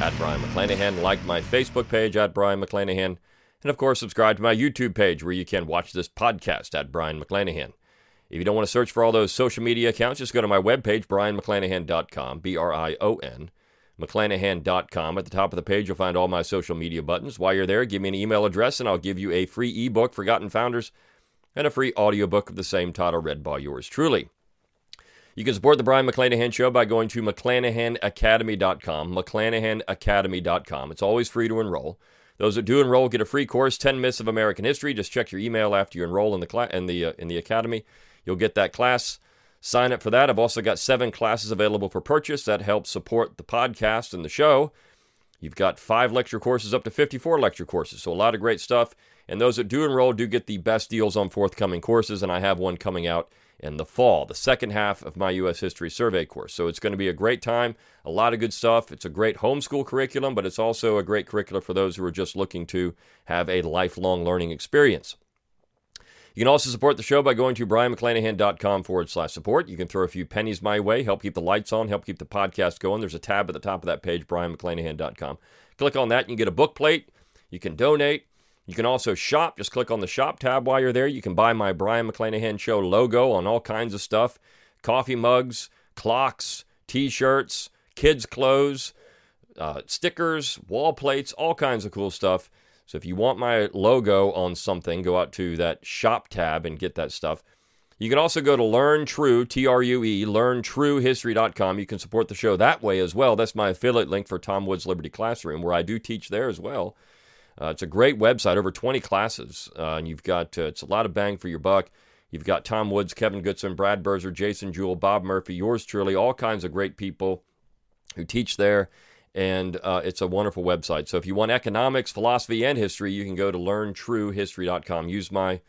at Brion McClanahan. Like my Facebook page at Brion McClanahan. And of course, subscribe to my YouTube page where you can watch this podcast at Brion McClanahan. If you don't want to search for all those social media accounts, just go to my webpage, brionmcclanahan.com, B R I O N, McClanahan.com. At the top of the page, you'll find all my social media buttons. While you're there, give me an email address and I'll give you a free ebook, Forgotten Founders, and a free audiobook of the same title, read by yours truly. You can support the Brion McClanahan Show by going to McClanahanacademy.com, McClanahanacademy.com. It's always free to enroll. Those that do enroll get a free course, 10 Myths of American History. Just check your email after you enroll in the, in the, uh, in the academy. You'll get that class. Sign up for that. I've also got seven classes available for purchase that help support the podcast and the show. You've got five lecture courses up to 54 lecture courses, so a lot of great stuff. And those that do enroll do get the best deals on forthcoming courses, and I have one coming out in the fall, the second half of my U.S. History Survey course. So it's going to be a great time, a lot of good stuff. It's a great homeschool curriculum, but it's also a great curriculum for those who are just looking to have a lifelong learning experience. You can also support the show by going to brionmcclanahan.com forward slash support. You can throw a few pennies my way, help keep the lights on, help keep the podcast going. There's a tab at the top of that page, brionmcclanahan.com. Click on that, you get a book plate. You can donate. You can also shop. Just click on the shop tab while you're there. You can buy my Brion McClanahan Show logo on all kinds of stuff coffee mugs, clocks, t shirts, kids' clothes, uh, stickers, wall plates, all kinds of cool stuff. So if you want my logo on something, go out to that shop tab and get that stuff. You can also go to Learn True, T R U E, learntruehistory.com. You can support the show that way as well. That's my affiliate link for Tom Woods Liberty Classroom, where I do teach there as well. Uh, it's a great website, over 20 classes, uh, and you've got uh, it's a lot of bang for your buck. You've got Tom Woods, Kevin Gutzman, Brad Birzer, Jason Jewell, Bob Murphy, yours truly, all kinds of great people who teach there, and uh, it's a wonderful website. So if you want economics, philosophy, and history, you can go to learntruehistory.com. Use my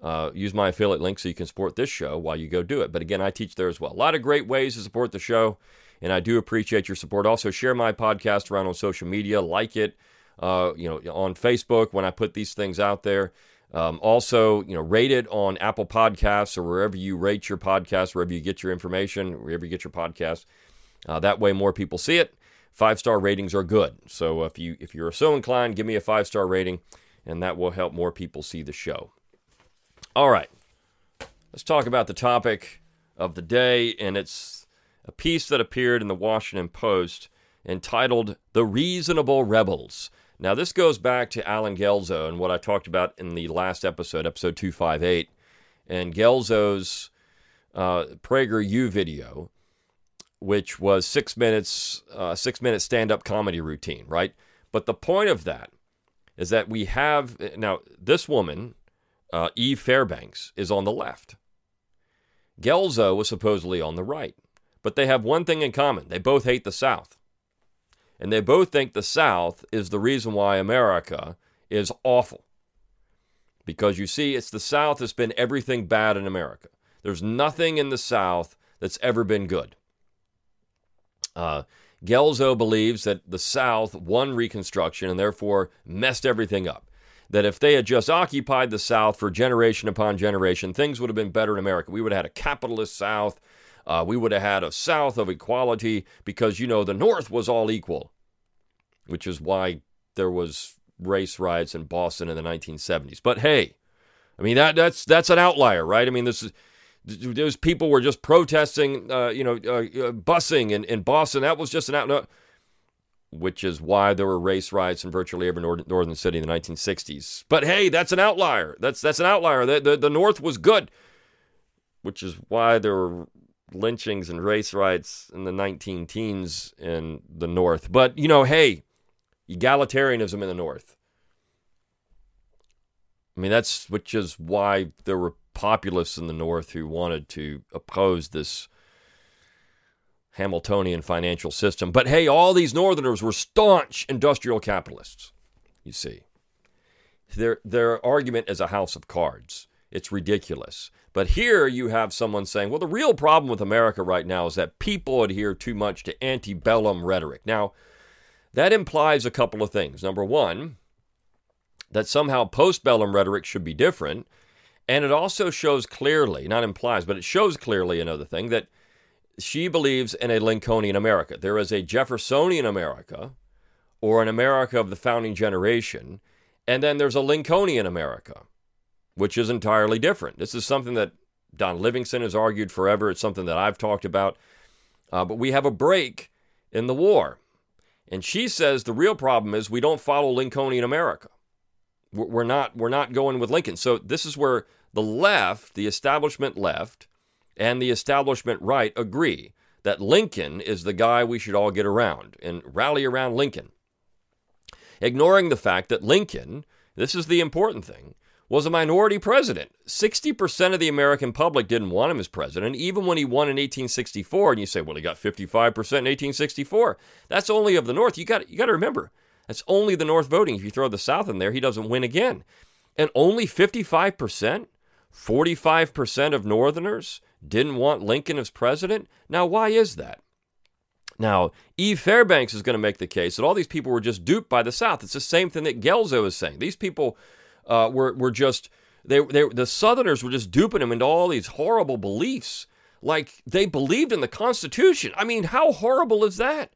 uh, use my affiliate link so you can support this show while you go do it. But again, I teach there as well. A lot of great ways to support the show, and I do appreciate your support. Also, share my podcast around on social media, like it uh, you know, on Facebook when I put these things out there. Um, also, you know, rate it on Apple Podcasts or wherever you rate your podcast, wherever you get your information, wherever you get your podcast. Uh, that way, more people see it. Five star ratings are good. So if you if you're so inclined, give me a five star rating, and that will help more people see the show. All right, let's talk about the topic of the day, and it's a piece that appeared in the Washington Post entitled "The Reasonable Rebels." Now, this goes back to Allen Guelzo and what I talked about in the last episode, episode 258, and Guelzo's uh, PragerU video, which was six minutes, uh, six minute stand up comedy routine, right? But the point of that is that we have now this woman, uh, Eve Fairbanks, is on the left. Guelzo was supposedly on the right, but they have one thing in common: they both hate the South. And they both think the South is the reason why America is awful. Because you see, it's the South that's been everything bad in America. There's nothing in the South that's ever been good. Uh, Guelzo believes that the South won Reconstruction and therefore messed everything up. That if they had just occupied the South for generation upon generation, things would have been better in America. We would have had a capitalist South. Uh, we would have had a South of equality because, you know, the North was all equal, which is why there was race riots in Boston in the 1970s. But hey, I mean that that's that's an outlier, right? I mean this is those people were just protesting, uh, you know, uh, uh, busing in, in Boston. That was just an outlier, which is why there were race riots in virtually every nor- northern city in the 1960s. But hey, that's an outlier. That's that's an outlier. The, the, the North was good, which is why there were lynchings and race riots in the 19 teens in the North. But, you know, hey, egalitarianism in the North. I mean, that's which is why there were populists in the North who wanted to oppose this Hamiltonian financial system. But hey, all these Northerners were staunch industrial capitalists, you see. their their argument is a house of cards. It's ridiculous. But here you have someone saying, well, the real problem with America right now is that people adhere too much to antebellum rhetoric. Now, that implies a couple of things. Number one, that somehow postbellum rhetoric should be different. And it also shows clearly, not implies, but it shows clearly another thing that she believes in a Lincolnian America. There is a Jeffersonian America or an America of the founding generation, and then there's a Lincolnian America, which is entirely different. This is something that Don Livingston has argued forever. It's something that I've talked about. Uh, but we have a break in the war. And she says the real problem is we don't follow Lincolnian America. We're not, we're not going with Lincoln. So this is where the left, the establishment left, and the establishment right agree that Lincoln is the guy we should all get around and rally around Lincoln. Ignoring the fact that Lincoln, this is the important thing, was a minority president. 60% of the American public didn't want him as president, even when he won in 1864. And you say, well, he got 55% in 1864. That's only of the North. You got, you got to remember, that's only the North voting. If you throw the South in there, he doesn't win again. And only 55%, 45% of Northerners didn't want Lincoln as president. Now, why is that? Now, Eve Fairbanks is going to make the case that all these people were just duped by the South. It's the same thing that Guelzo is saying. These people uh, were, were just, they, they, the Southerners were just duping them into all these horrible beliefs. Like they believed in the Constitution. I mean, how horrible is that?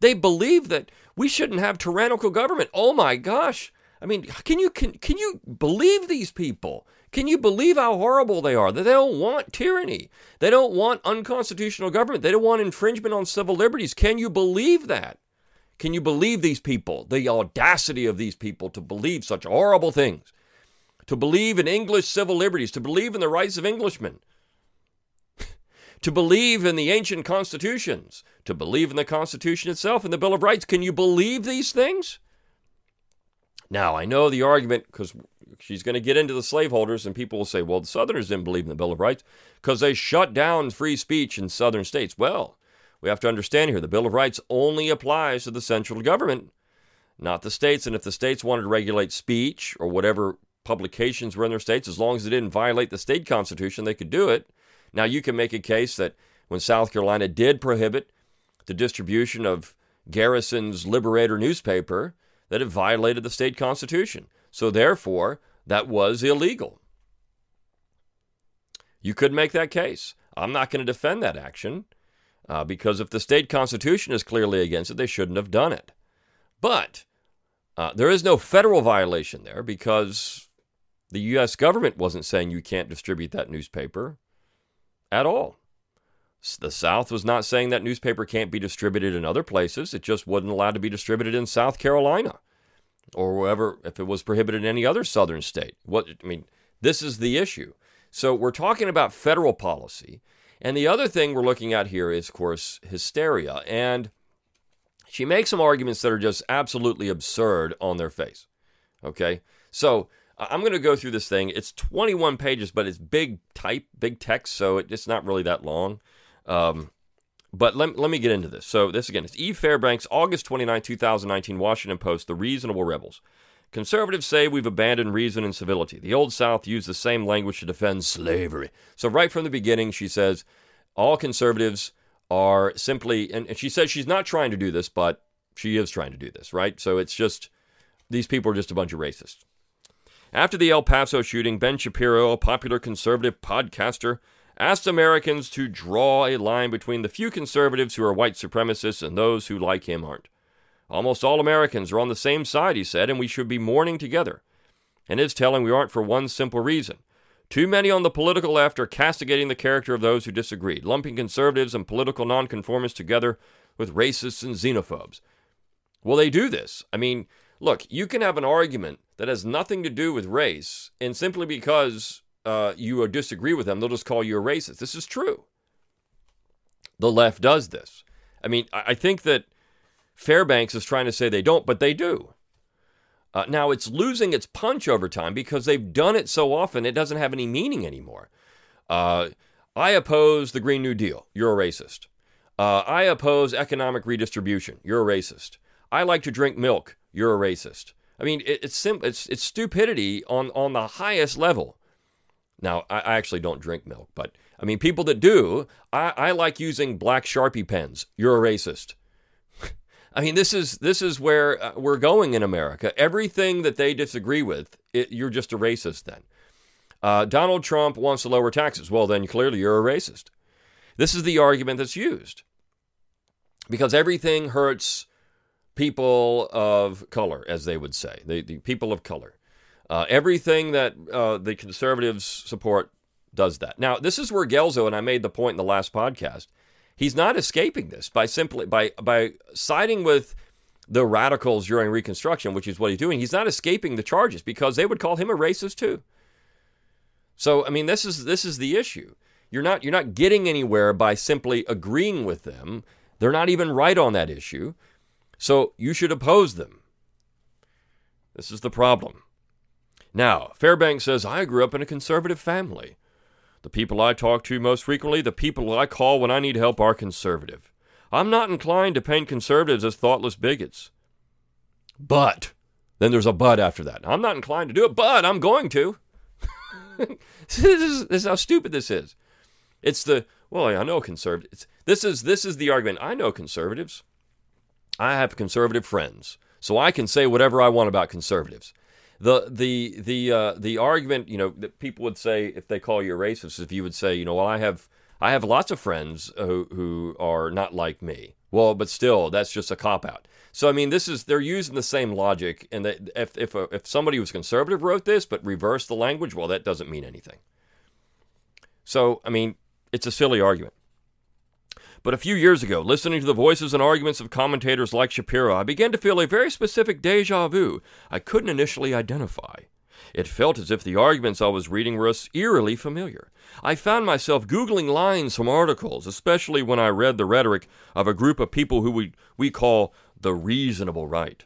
They believe that we shouldn't have tyrannical government. Oh my gosh. I mean, can you can, can you believe these people? Can you believe how horrible they are? That they don't want tyranny. They don't want unconstitutional government. They don't want infringement on civil liberties. Can you believe that? Can you believe these people? The audacity of these people to believe such horrible things. To believe in English civil liberties, to believe in the rights of Englishmen, to believe in the ancient constitutions, to believe in the Constitution itself and the Bill of Rights. Can you believe these things? Now, I know the argument because she's going to get into the slaveholders, and people will say, well, the Southerners didn't believe in the Bill of Rights because they shut down free speech in Southern states. Well, we have to understand here the Bill of Rights only applies to the central government, not the states. And if the states wanted to regulate speech or whatever publications were in their states, as long as it didn't violate the state constitution, they could do it. Now, you can make a case that when South Carolina did prohibit the distribution of Garrison's Liberator newspaper, that it violated the state constitution. So, therefore, that was illegal. You could make that case. I'm not going to defend that action uh, because if the state constitution is clearly against it, they shouldn't have done it. But uh, there is no federal violation there because the U.S. government wasn't saying you can't distribute that newspaper at all. The South was not saying that newspaper can't be distributed in other places. It just wasn't allowed to be distributed in South Carolina or wherever, if it was prohibited in any other southern state. What I mean, this is the issue. So we're talking about federal policy. And the other thing we're looking at here is, of course, hysteria. And she makes some arguments that are just absolutely absurd on their face. Okay? So I'm going to go through this thing. It's 21 pages, but it's big type, big text, so it's not really that long. Um, but let, let me get into this. So, this again is Eve Fairbanks, August 29, 2019, Washington Post, The Reasonable Rebels. Conservatives say we've abandoned reason and civility. The Old South used the same language to defend slavery. So, right from the beginning, she says all conservatives are simply, and, she says she's not trying to do this, but she is trying to do this, right? So, it's just, these people are just a bunch of racists. After the El Paso shooting, Ben Shapiro, a popular conservative podcaster, asked Americans to draw a line between the few conservatives who are white supremacists and those who, like him, aren't. Almost all Americans are on the same side, he said, and we should be mourning together. And his telling we aren't for one simple reason. Too many on the political left are castigating the character of those who disagreed, lumping conservatives and political nonconformists together with racists and xenophobes. Well, they do this. I mean, look, you can have an argument that has nothing to do with race, and simply because uh, you disagree with them, they'll just call you a racist. This is true. The left does this. I mean, I think that Fairbanks is trying to say they don't, but they do. Uh, now, it's losing its punch over time because they've done it so often it doesn't have any meaning anymore. Uh, I oppose the Green New Deal. You're a racist. Uh, I oppose economic redistribution. You're a racist. I like to drink milk. You're a racist. I mean, it, it's. It's it's stupidity on on the highest level. Now, I, I actually don't drink milk, but I mean, people that do, I, I like using black Sharpie pens. You're a racist. I mean, this is this is where uh, we're going in America. Everything that they disagree with, it, you're just a racist. Then uh, Donald Trump wants to lower taxes. Well, then clearly you're a racist. This is the argument that's used because everything hurts people of color, as they would say, the, the people of color. Uh, everything that uh, the conservatives support does that. Now, this is where Guelzo and I made the point in the last podcast, he's not escaping this by simply by by siding with the radicals during Reconstruction, which is what he's doing. He's not escaping the charges because they would call him a racist too. So, I mean, this is this is the issue. You're not you're not getting anywhere by simply agreeing with them. They're not even right on that issue. So, you should oppose them. This is the problem. Now, Fairbanks says, I grew up in a conservative family. The people I talk to most frequently, the people I call when I need help, are conservative. I'm not inclined to paint conservatives as thoughtless bigots. But, then there's a but after that. I'm not inclined to do it, but I'm going to. this, is, this is how stupid this is. It's the, well, I know conservatives. This is, this is the argument. I know conservatives. I have conservative friends, so I can say whatever I want about conservatives the the the uh, the argument you know that people would say if they call you a racist if you would say you know well I have I have lots of friends who who are not like me. Well but still that's just a cop out. So I mean this is they're using the same logic and that if if a, if somebody who's conservative wrote this but reversed the language well that doesn't mean anything. So I mean it's a silly argument but a few years ago, listening to the voices and arguments of commentators like Shapiro, I began to feel a very specific deja vu I couldn't initially identify. It felt as if the arguments I was reading were eerily familiar. I found myself Googling lines from articles, especially when I read the rhetoric of a group of people who we, we call the reasonable right.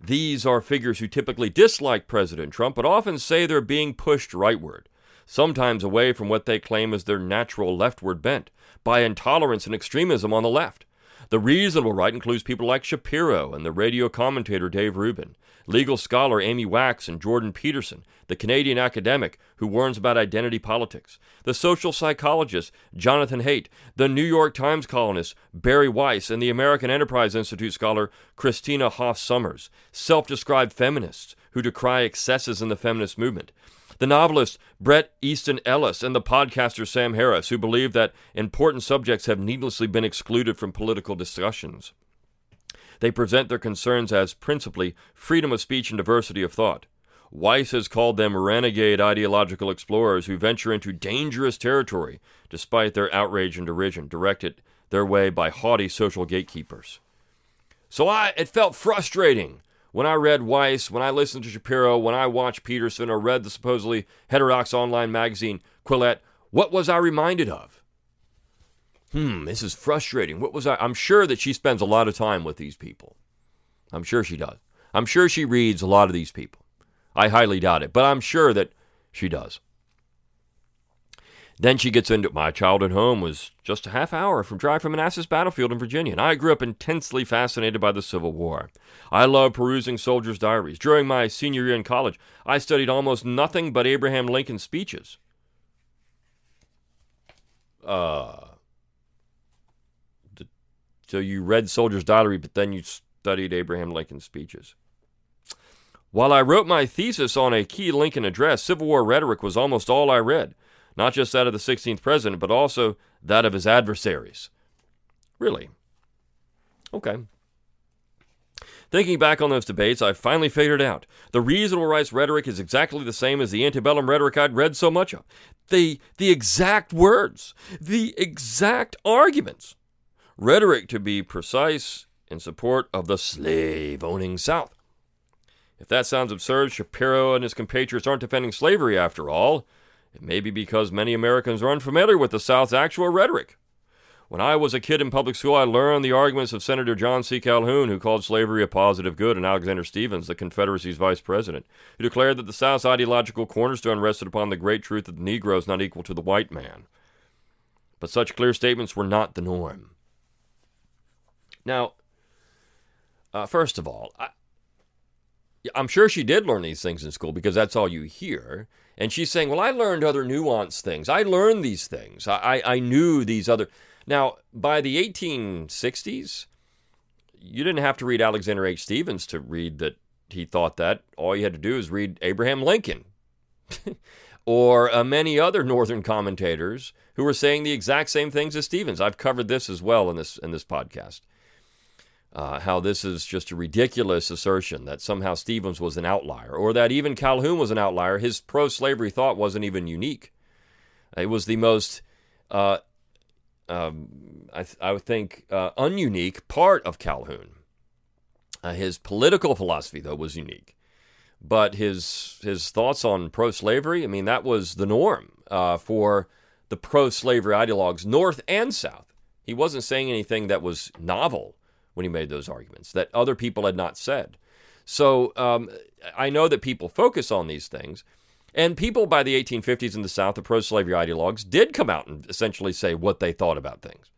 These are figures who typically dislike President Trump, but often say they're being pushed rightward, sometimes away from what they claim is their natural leftward bent by intolerance and extremism on the left. The reasonable right includes people like Shapiro and the radio commentator Dave Rubin, legal scholar Amy Wax and Jordan Peterson, the Canadian academic who warns about identity politics, the social psychologist Jonathan Haidt, the New York Times columnist Bari Weiss, and the American Enterprise Institute scholar Christina Hoff Sommers, self described feminists who decry excesses in the feminist movement, the novelist Bret Easton Ellis and the podcaster Sam Harris, who believe that important subjects have needlessly been excluded from political discussions. They present their concerns as principally freedom of speech and diversity of thought. Weiss has called them renegade ideological explorers who venture into dangerous territory despite their outrage and derision directed their way by haughty social gatekeepers. So I it felt frustrating when I read Weiss, when I listened to Shapiro, when I watched Peterson or read the supposedly heterodox online magazine Quillette, what was I reminded of? Hmm, this is frustrating. What was I? I'm sure that she spends a lot of time with these people. I'm sure she does. I'm sure she reads a lot of these people. I highly doubt it, but I'm sure that she does. Then she gets into my childhood home was just a half hour from drive from Manassas Battlefield in Virginia, and I grew up intensely fascinated by the Civil War. I loved perusing soldiers' diaries. During my senior year in college, I studied almost nothing but Abraham Lincoln's speeches. Uh, so you read Soldier's Diary, but then you studied Abraham Lincoln's speeches. While I wrote my thesis on a key Lincoln address, Civil War rhetoric was almost all I read not just that of the 16th president, but also that of his adversaries. Really? Okay. Thinking back on those debates, I finally figured out the reasonable rights rhetoric is exactly the same as the antebellum rhetoric I'd read so much of. The, the exact words, the exact arguments. Rhetoric, to be precise, in support of the slave owning South. If that sounds absurd, Shapiro and his compatriots aren't defending slavery after all. It may be because many Americans are unfamiliar with the South's actual rhetoric. When I was a kid in public school, I learned the arguments of Senator John C. Calhoun, who called slavery a positive good, and Alexander Stephens, the Confederacy's vice president, who declared that the South's ideological cornerstone rested upon the great truth that the Negro is not equal to the white man. But such clear statements were not the norm. Now, uh, first of all, I, I'm sure she did learn these things in school because that's all you hear. And she's saying, Well, I learned other nuanced things. I learned these things. I, I, I knew these other. Now, by the 1860s, you didn't have to read Alexander H. Stephens to read that he thought that. All you had to do is read Abraham Lincoln or uh, many other Northern commentators who were saying the exact same things as Stephens. I've covered this as well in this in this podcast. Uh, how this is just a ridiculous assertion that somehow Stephens was an outlier, or that even Calhoun was an outlier. His pro-slavery thought wasn't even unique. It was the most, uh, um, I, th- I, would think, uh, ununique part of Calhoun. Uh, his political philosophy, though, was unique but his his thoughts on pro-slavery, I mean, that was the norm uh, for the pro-slavery ideologues, North and South. He wasn't saying anything that was novel when he made those arguments that other people had not said. So um, I know that people focus on these things, and people by the 1850s in the South, the pro-slavery ideologues, did come out and essentially say what they thought about things.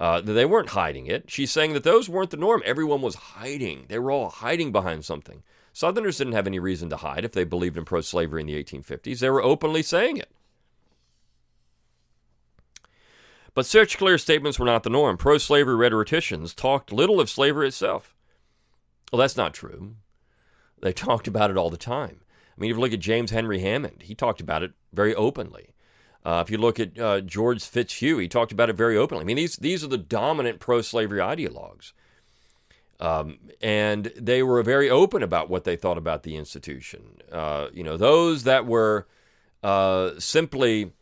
Uh, they weren't hiding it. She's saying that those weren't the norm. Everyone was hiding. They were all hiding behind something. Southerners didn't have any reason to hide if they believed in pro slavery in the 1850s. They were openly saying it. But such clear statements were not the norm. Pro slavery rhetoricians talked little of slavery itself. Well, that's not true. They talked about it all the time. I mean, if you look at James Henry Hammond, he talked about it very openly. Uh, if you look at uh, George Fitzhugh, he talked about it very openly. I mean, these, these are the dominant pro slavery ideologues. Um, and they were very open about what they thought about the institution. Uh, you know, those that were uh, simply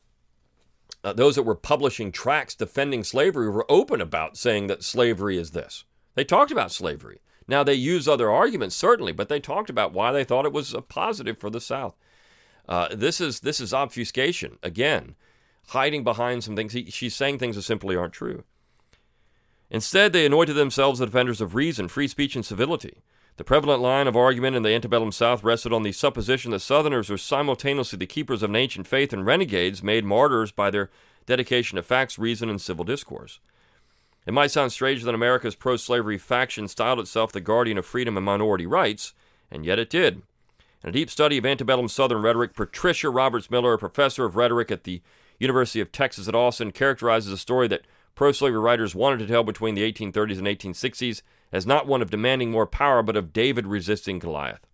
uh, those that were publishing tracts defending slavery were open about saying that slavery is this. They talked about slavery. Now they use other arguments certainly, but they talked about why they thought it was a positive for the South. Uh, this is this is obfuscation again, hiding behind some things. He, she's saying things that simply aren't true. Instead, they anointed themselves the defenders of reason, free speech, and civility. The prevalent line of argument in the antebellum South rested on the supposition that Southerners were simultaneously the keepers of an ancient faith and renegades made martyrs by their dedication to facts, reason, and civil discourse. It might sound strange that America's pro slavery faction styled itself the guardian of freedom and minority rights, and yet it did. In a deep study of antebellum Southern rhetoric, Patricia Roberts Miller, a professor of rhetoric at the University of Texas at Austin, characterizes a story that pro slavery writers wanted to tell between the 1830s and 1860s as not one of demanding more power, but of David resisting Goliath.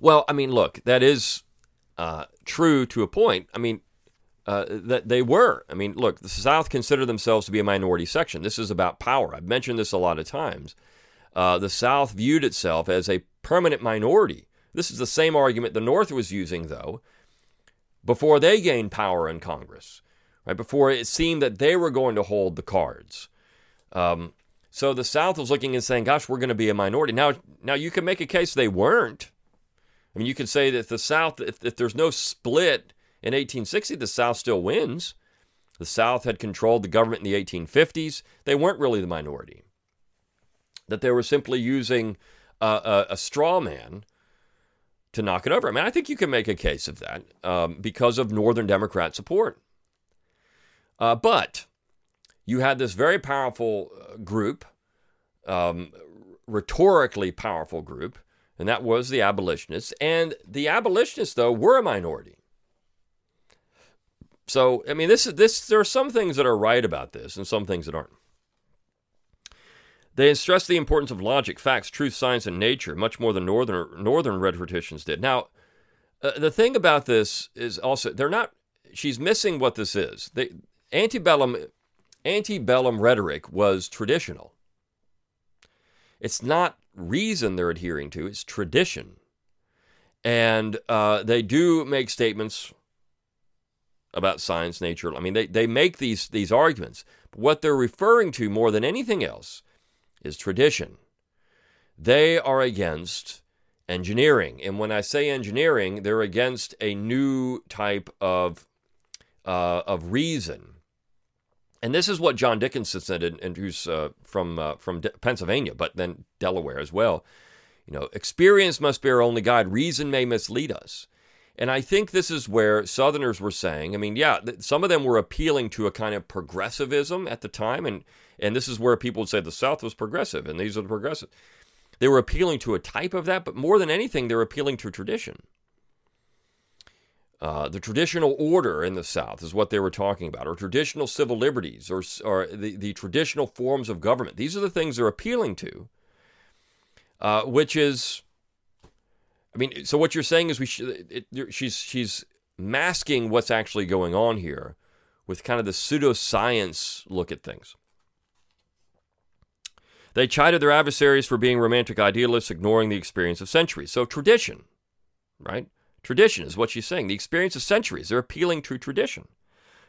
Well, I mean, look, that is uh, true to a point. I mean, uh, that they were. I mean, look, the South considered themselves to be a minority section. This is about power. I've mentioned this a lot of times. Uh, the South viewed itself as a permanent minority. This is the same argument the North was using, though, before they gained power in Congress right before it seemed that they were going to hold the cards. Um, so the South was looking and saying, "Gosh, we're going to be a minority." Now, now you can make a case they weren't. I mean, you could say that the South, if, if there's no split in 1860, the South still wins. The South had controlled the government in the 1850s. They weren't really the minority. That they were simply using a, a straw man to knock it over. I mean, I think you can make a case of that um, because of Northern Democrat support. Uh, but you had this very powerful uh, group, um, rhetorically powerful group, and that was the abolitionists. And the abolitionists, though, were a minority. So, I mean, this is this. There are some things that are right about this, and some things that aren't. They stressed the importance of logic, facts, truth, science, and nature much more than northern northern rhetoricians did. Now, uh, the thing about this is also they're not. She's missing what this is. They antebellum antebellum rhetoric was traditional. It's not reason they're adhering to; it's tradition, and uh, they do make statements about science, nature. I mean, they, they make these these arguments. But what they're referring to more than anything else is tradition. They are against engineering, and when I say engineering, they're against a new type of uh, of reason and this is what John Dickinson said, and, and who's uh, from uh, from Pennsylvania, but then Delaware as well. You know, experience must be our only guide. Reason may mislead us. And I think this is where Southerners were saying. I mean, yeah, th- some of them were appealing to a kind of progressivism at the time, and and this is where people would say the South was progressive, and these are the progressive. they were appealing to a type of that, but more than anything, they're appealing to tradition. Uh, the traditional order in the South is what they were talking about, or traditional civil liberties, or, or the, the traditional forms of government. These are the things they're appealing to, uh, which is, I mean, so what you're saying is we sh- it, she's she's masking what's actually going on here with kind of the pseudoscience look at things. They chided their adversaries for being romantic idealists, ignoring the experience of centuries. So tradition, right? Tradition is what she's saying. The experience of centuries. They're appealing to tradition.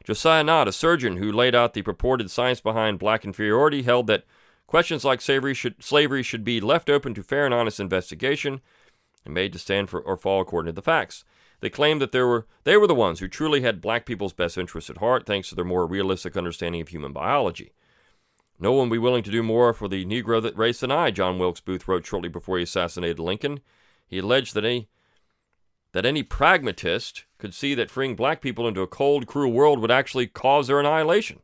Josiah Nott, a surgeon who laid out the purported science behind black inferiority, held that questions like slavery should, slavery should be left open to fair and honest investigation and made to stand for or fall according to the facts. They claimed that there were, they were the ones who truly had black people's best interests at heart, thanks to their more realistic understanding of human biology. No one would be willing to do more for the Negro race than I, John Wilkes Booth wrote shortly before he assassinated Lincoln. He alleged that any that any pragmatist could see that freeing black people into a cold, cruel world would actually cause their annihilation.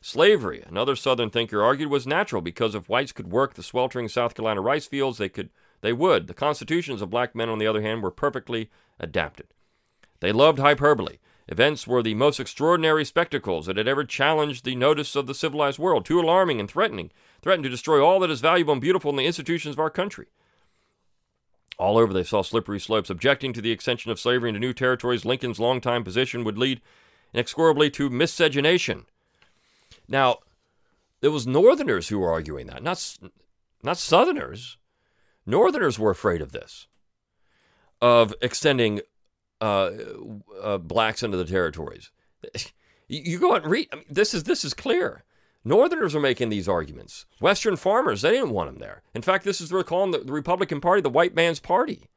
Slavery, another Southern thinker argued, was natural because if whites could work the sweltering South Carolina rice fields, they could they would. The constitutions of black men, on the other hand, were perfectly adapted. They loved hyperbole. Events were the most extraordinary spectacles that had ever challenged the notice of the civilized world, too alarming and threatening, threatened to destroy all that is valuable and beautiful in the institutions of our country. All over they saw slippery slopes. Objecting to the extension of slavery into new territories, Lincoln's longtime position would lead inexorably to miscegenation. Now, it was Northerners who were arguing that, not, not Southerners. Northerners were afraid of this, of extending uh, uh, blacks into the territories. You go out and read. I mean, this is this is clear. Northerners are making these arguments. Western farmers, they didn't want them there. In fact, this is what they're calling the, the Republican Party the white man's party.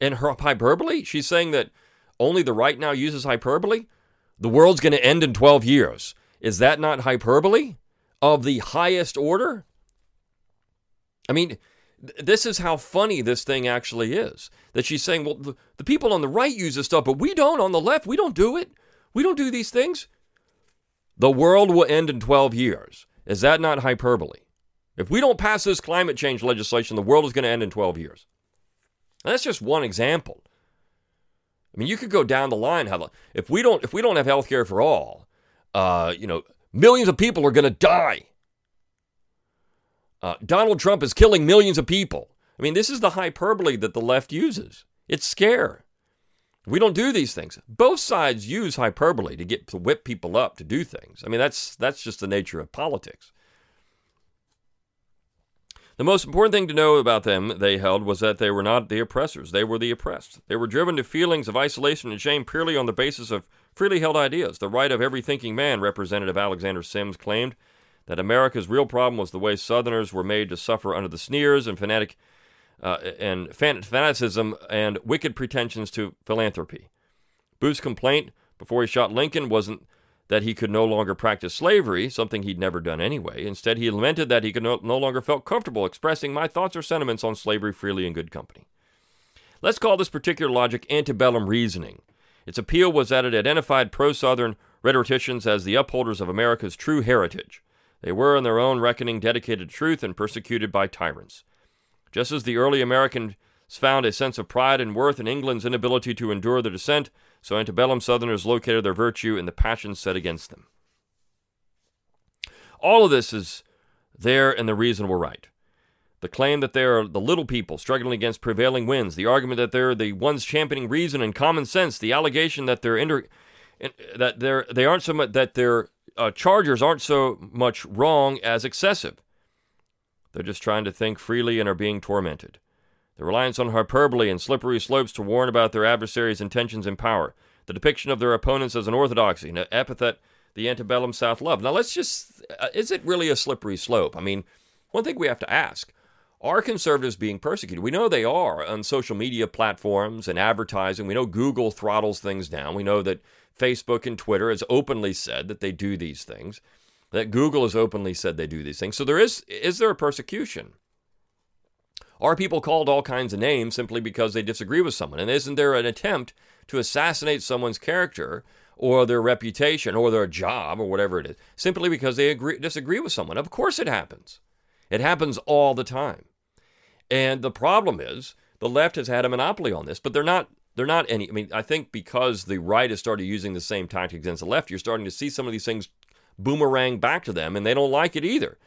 And her hyperbole, she's saying that only the right now uses hyperbole. The world's going to end in 12 years. Is that not hyperbole of the highest order? I mean, this is how funny this thing actually is. That she's saying, well, the, the people on the right use this stuff, but we don't on the left. We don't do it. We don't do these things. The world will end in 12 years. Is that not hyperbole? If we don't pass this climate change legislation, the world is going to end in 12 years. Now, that's just one example. I mean, you could go down the line. How if we don't if we don't have health care for all, uh, you know, millions of people are going to die. Uh, Donald Trump is killing millions of people. I mean, this is the hyperbole that the left uses. It's scare. We don't do these things. Both sides use hyperbole to get to whip people up to do things. I mean, that's that's just the nature of politics. The most important thing to know about them, they held, was that they were not the oppressors. They were the oppressed. They were driven to feelings of isolation and shame purely on the basis of freely held ideas. The right of every thinking man, Representative Alexander Sims claimed, that America's real problem was the way Southerners were made to suffer under the sneers and fanatic uh, and fan- fanaticism and wicked pretensions to philanthropy. Booth's complaint before he shot Lincoln wasn't that he could no longer practice slavery, something he'd never done anyway. Instead, he lamented that he could no, no longer felt comfortable expressing my thoughts or sentiments on slavery freely in good company. Let's call this particular logic antebellum reasoning. Its appeal was that it identified pro Southern rhetoricians as the upholders of America's true heritage. They were, in their own reckoning, dedicated to truth and persecuted by tyrants. Just as the early Americans found a sense of pride and worth in England's inability to endure their descent, so antebellum Southerners located their virtue in the passions set against them. All of this is there in the reasonable right. The claim that they are the little people struggling against prevailing winds, the argument that they're the ones championing reason and common sense, the allegation that they're inter- that they're they aren't so much that their uh, chargers aren't so much wrong as excessive. They're just trying to think freely and are being tormented. The reliance on hyperbole and slippery slopes to warn about their adversaries' intentions and power. The depiction of their opponents as an orthodoxy, an epithet the antebellum South loved. Now, let's just, uh, is it really a slippery slope? I mean, one thing we have to ask are conservatives being persecuted? We know they are on social media platforms and advertising. We know Google throttles things down. We know that Facebook and Twitter has openly said that they do these things that Google has openly said they do these things. So there is is there a persecution? Are people called all kinds of names simply because they disagree with someone? And isn't there an attempt to assassinate someone's character or their reputation or their job or whatever it is simply because they agree, disagree with someone? Of course it happens. It happens all the time. And the problem is the left has had a monopoly on this, but they're not they're not any I mean, I think because the right has started using the same tactics against the left, you're starting to see some of these things boomerang back to them and they don't like it either.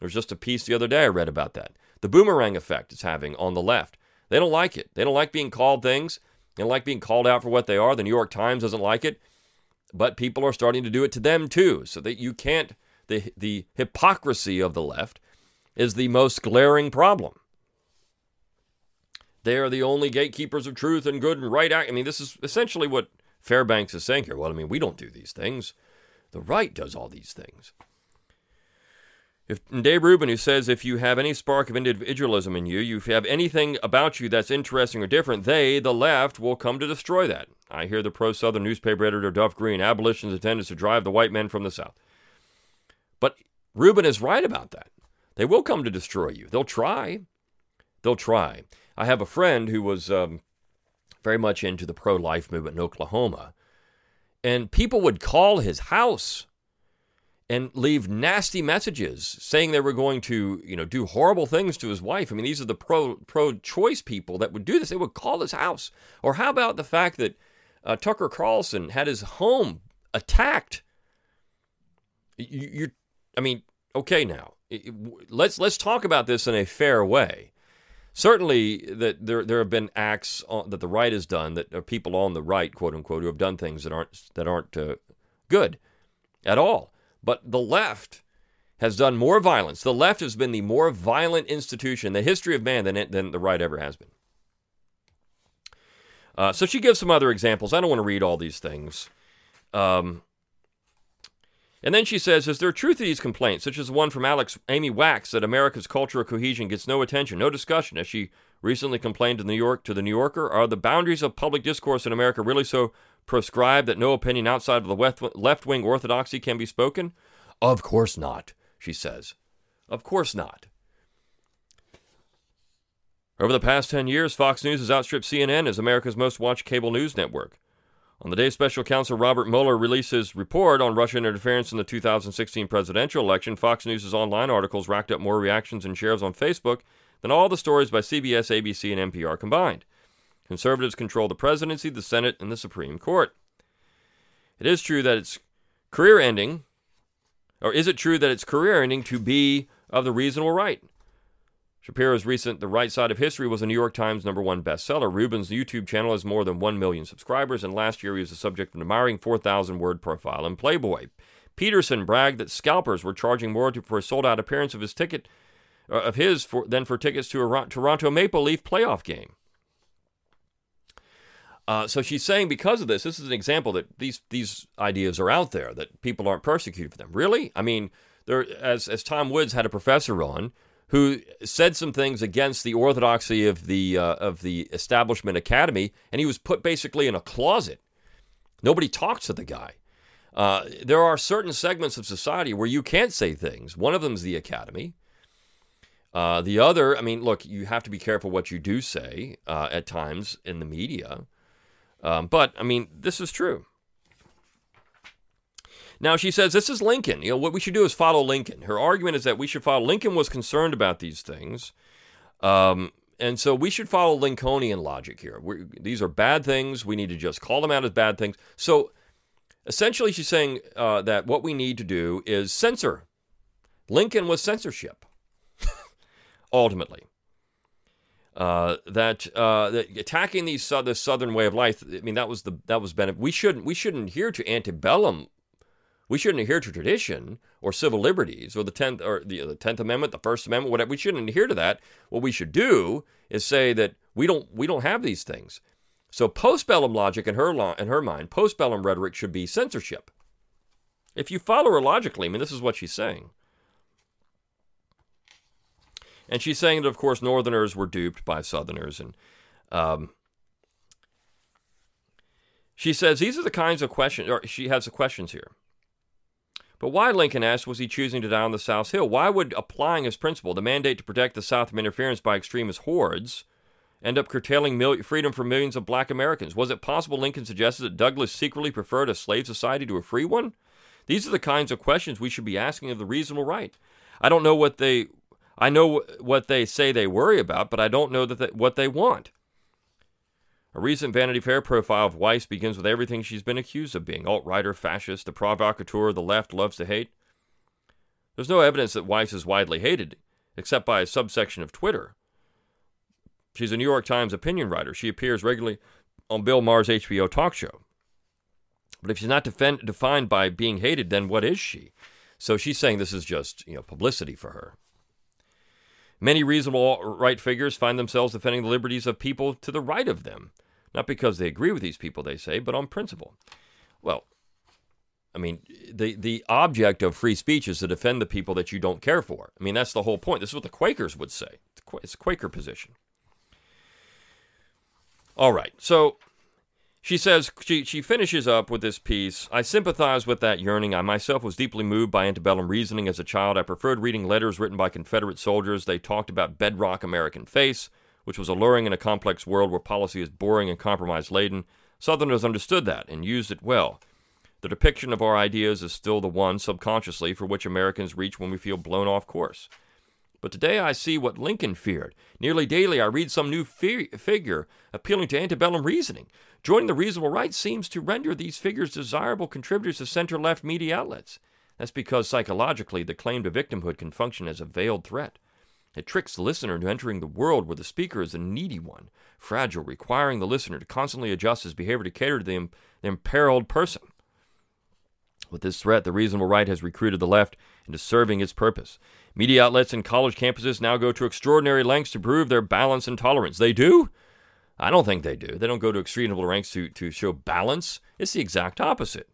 There's just a piece the other day I read about that. The boomerang effect it's having on the left. They don't like it. They don't like being called things. They don't like being called out for what they are. The New York Times doesn't like it. But people are starting to do it to them too. So that you can't the the hypocrisy of the left is the most glaring problem. They are the only gatekeepers of truth and good and right. I mean, this is essentially what Fairbanks is saying here. Well, I mean, we don't do these things. The right does all these things. If Dave Rubin, who says if you have any spark of individualism in you, you have anything about you that's interesting or different, they, the left, will come to destroy that. I hear the pro Southern newspaper editor Duff Green, abolition's intended to drive the white men from the South. But Rubin is right about that. They will come to destroy you. They'll try. They'll try. I have a friend who was um, very much into the pro life movement in Oklahoma, and people would call his house and leave nasty messages saying they were going to, you know, do horrible things to his wife. I mean, these are the pro pro choice people that would do this. They would call his house. Or how about the fact that uh, Tucker Carlson had his home attacked? You, you I mean, okay, now let's let's talk about this in a fair way. Certainly, that there there have been acts on, that the right has done that are people on the right, quote unquote, who have done things that aren't that aren't uh, good at all. But the left has done more violence. The left has been the more violent institution in the history of man than, it, than the right ever has been. Uh, so she gives some other examples. I don't want to read all these things. Um, and then she says, Is there truth to these complaints, such as the one from Alex Amy Wax, that America's cultural cohesion gets no attention, no discussion, as she recently complained to New York to the New Yorker? Are the boundaries of public discourse in America really so proscribed that no opinion outside of the left wing orthodoxy can be spoken? Of course not, she says. Of course not. Over the past 10 years, Fox News has outstripped CNN as America's most watched cable news network. On the day Special Counsel Robert Mueller released his report on Russian interference in the 2016 presidential election, Fox News' online articles racked up more reactions and shares on Facebook than all the stories by CBS, ABC, and NPR combined. Conservatives control the presidency, the Senate, and the Supreme Court. It is true that it's career ending, or is it true that it's career ending to be of the reasonable right? Shapiro's recent The Right Side of History was a New York Times number one bestseller. Rubin's YouTube channel has more than 1 million subscribers, and last year he was the subject of an admiring 4,000 word profile in Playboy. Peterson bragged that scalpers were charging more to, for a sold out appearance of his ticket uh, of his for, than for tickets to a Toronto Maple Leaf playoff game. Uh, so she's saying because of this, this is an example that these these ideas are out there that people aren't persecuted for them. Really? I mean, there as as Tom Woods had a professor on who said some things against the orthodoxy of the uh, of the establishment academy, and he was put basically in a closet. Nobody talks to the guy. Uh, there are certain segments of society where you can't say things. One of them is the academy. Uh, the other, I mean, look, you have to be careful what you do say uh, at times in the media. Um, but I mean, this is true. Now she says this is Lincoln. You know what we should do is follow Lincoln. Her argument is that we should follow. Lincoln was concerned about these things, um, and so we should follow Lincolnian logic here. We're, these are bad things. We need to just call them out as bad things. So essentially, she's saying uh, that what we need to do is censor. Lincoln was censorship, ultimately. Uh, that, uh, that attacking these uh, the southern way of life. I mean, that was the that was benefit. We shouldn't we shouldn't adhere to antebellum. We shouldn't adhere to tradition or civil liberties or the tenth or the, the Tenth Amendment, the First Amendment, whatever. We shouldn't adhere to that. What we should do is say that we don't we don't have these things. So postbellum logic in her law, in her mind, postbellum rhetoric should be censorship. If you follow her logically, I mean, this is what she's saying. And she's saying that, of course, Northerners were duped by Southerners. And um, she says these are the kinds of questions, or she has the questions here. But why, Lincoln asked, was he choosing to die on the South Hill? Why would applying his principle, the mandate to protect the South from interference by extremist hordes, end up curtailing mil- freedom for millions of black Americans? Was it possible Lincoln suggested that Douglas secretly preferred a slave society to a free one? These are the kinds of questions we should be asking of the reasonable right. I don't know what they I know what they say they worry about, but I don't know that they, what they want. A recent Vanity Fair profile of Weiss begins with everything she's been accused of being alt righter, fascist, the provocateur the left loves to hate. There's no evidence that Weiss is widely hated, except by a subsection of Twitter. She's a New York Times opinion writer. She appears regularly on Bill Maher's HBO talk show. But if she's not defend, defined by being hated, then what is she? So she's saying this is just you know publicity for her. Many reasonable right figures find themselves defending the liberties of people to the right of them, not because they agree with these people, they say, but on principle. Well, I mean, the, the object of free speech is to defend the people that you don't care for. I mean, that's the whole point. This is what the Quakers would say. It's a Quaker position. All right, so she says, she, she finishes up with this piece I sympathize with that yearning. I myself was deeply moved by antebellum reasoning as a child. I preferred reading letters written by Confederate soldiers. They talked about bedrock American faith, which was alluring in a complex world where policy is boring and compromise laden. Southerners understood that and used it well. The depiction of our ideas is still the one, subconsciously, for which Americans reach when we feel blown off course. But today I see what Lincoln feared. Nearly daily I read some new fi- figure appealing to antebellum reasoning. Joining the reasonable right seems to render these figures desirable contributors to center left media outlets. That's because psychologically the claim to victimhood can function as a veiled threat. It tricks the listener into entering the world where the speaker is a needy one, fragile, requiring the listener to constantly adjust his behavior to cater to the, Im- the imperiled person. With this threat, the reasonable right has recruited the left into serving its purpose. Media outlets and college campuses now go to extraordinary lengths to prove their balance and tolerance. They do? I don't think they do. They don't go to extreme lengths to, to show balance. It's the exact opposite.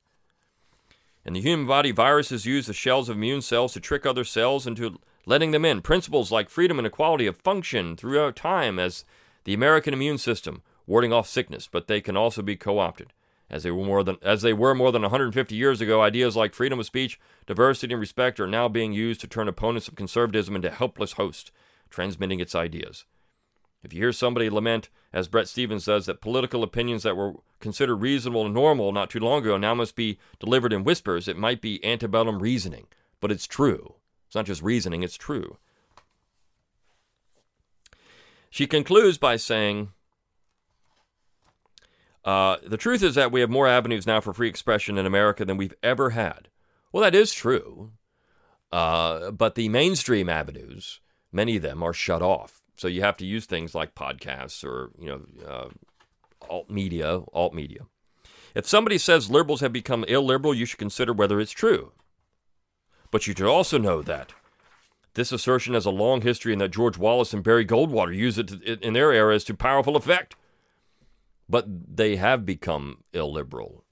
In the human body, viruses use the shells of immune cells to trick other cells into letting them in. Principles like freedom and equality have functioned throughout time as the American immune system, warding off sickness, but they can also be co opted. As they were more than as they were more than 150 years ago, ideas like freedom of speech, diversity, and respect are now being used to turn opponents of conservatism into helpless hosts, transmitting its ideas. If you hear somebody lament, as Bret Stephens does, that political opinions that were considered reasonable and normal not too long ago now must be delivered in whispers, it might be antebellum reasoning. But it's true. It's not just reasoning, it's true. She concludes by saying, uh, the truth is that we have more avenues now for free expression in America than we've ever had. Well, that is true. Uh, but the mainstream avenues, many of them are shut off. So you have to use things like podcasts or, you know, uh, alt media, alt media. If somebody says liberals have become illiberal, you should consider whether it's true. But you should also know that this assertion has a long history and that George Wallace and Barry Goldwater used it in their eras to powerful effect but they have become illiberal.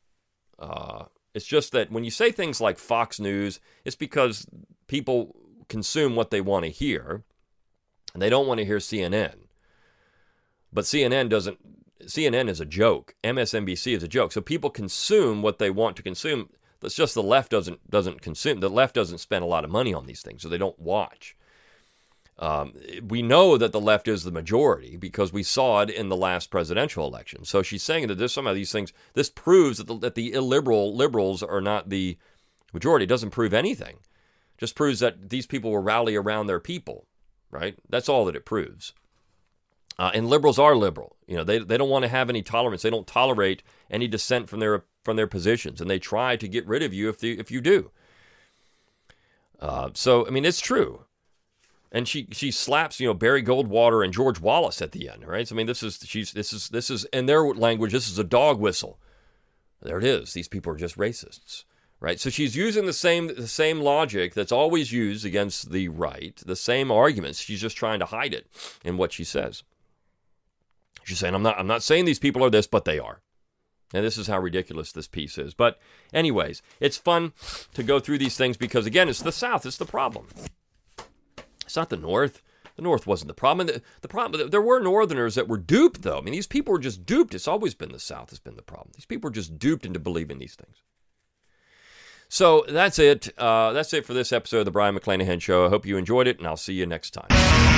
Uh, it's just that when you say things like Fox News, it's because people consume what they want to hear, they don't want to hear CNN. But CNN doesn't. CNN is a joke. MSNBC is a joke. So people consume what they want to consume. It's just the left doesn't doesn't consume. The left doesn't spend a lot of money on these things, so they don't watch. Um, we know that the left is the majority because we saw it in the last presidential election. So she's saying that there's some of these things. This proves that the, that the illiberal liberals are not the majority. It doesn't prove anything. Just proves that these people will rally around their people, right? That's all that it proves. Uh, and liberals are liberal. You know, they, they don't want to have any tolerance. They don't tolerate any dissent from their from their positions, and they try to get rid of you if if you do. Uh, so I mean, it's true and she she slaps you know Barry Goldwater and George Wallace at the end, right? So, I mean, this is she's this is this is in their language, this is a dog whistle. There it is. These people are just racists, right? So she's using the same the same logic that's always used against the right, the same arguments. She's just trying to hide it in what she says. She's saying, "I'm not I'm not saying these people are this, but they are." And this is how ridiculous this piece is. But, anyways, it's fun to go through these things because, again, it's the South. It's the problem. It's not the North. The North wasn't the problem. The, the problem there were Northerners that were duped, though. I mean, these people were just duped. It's always been the South has been the problem. These people were just duped into believing these things. So that's it. Uh, that's it for this episode of the Brion McClanahan Show. I hope you enjoyed it, and I'll see you next time.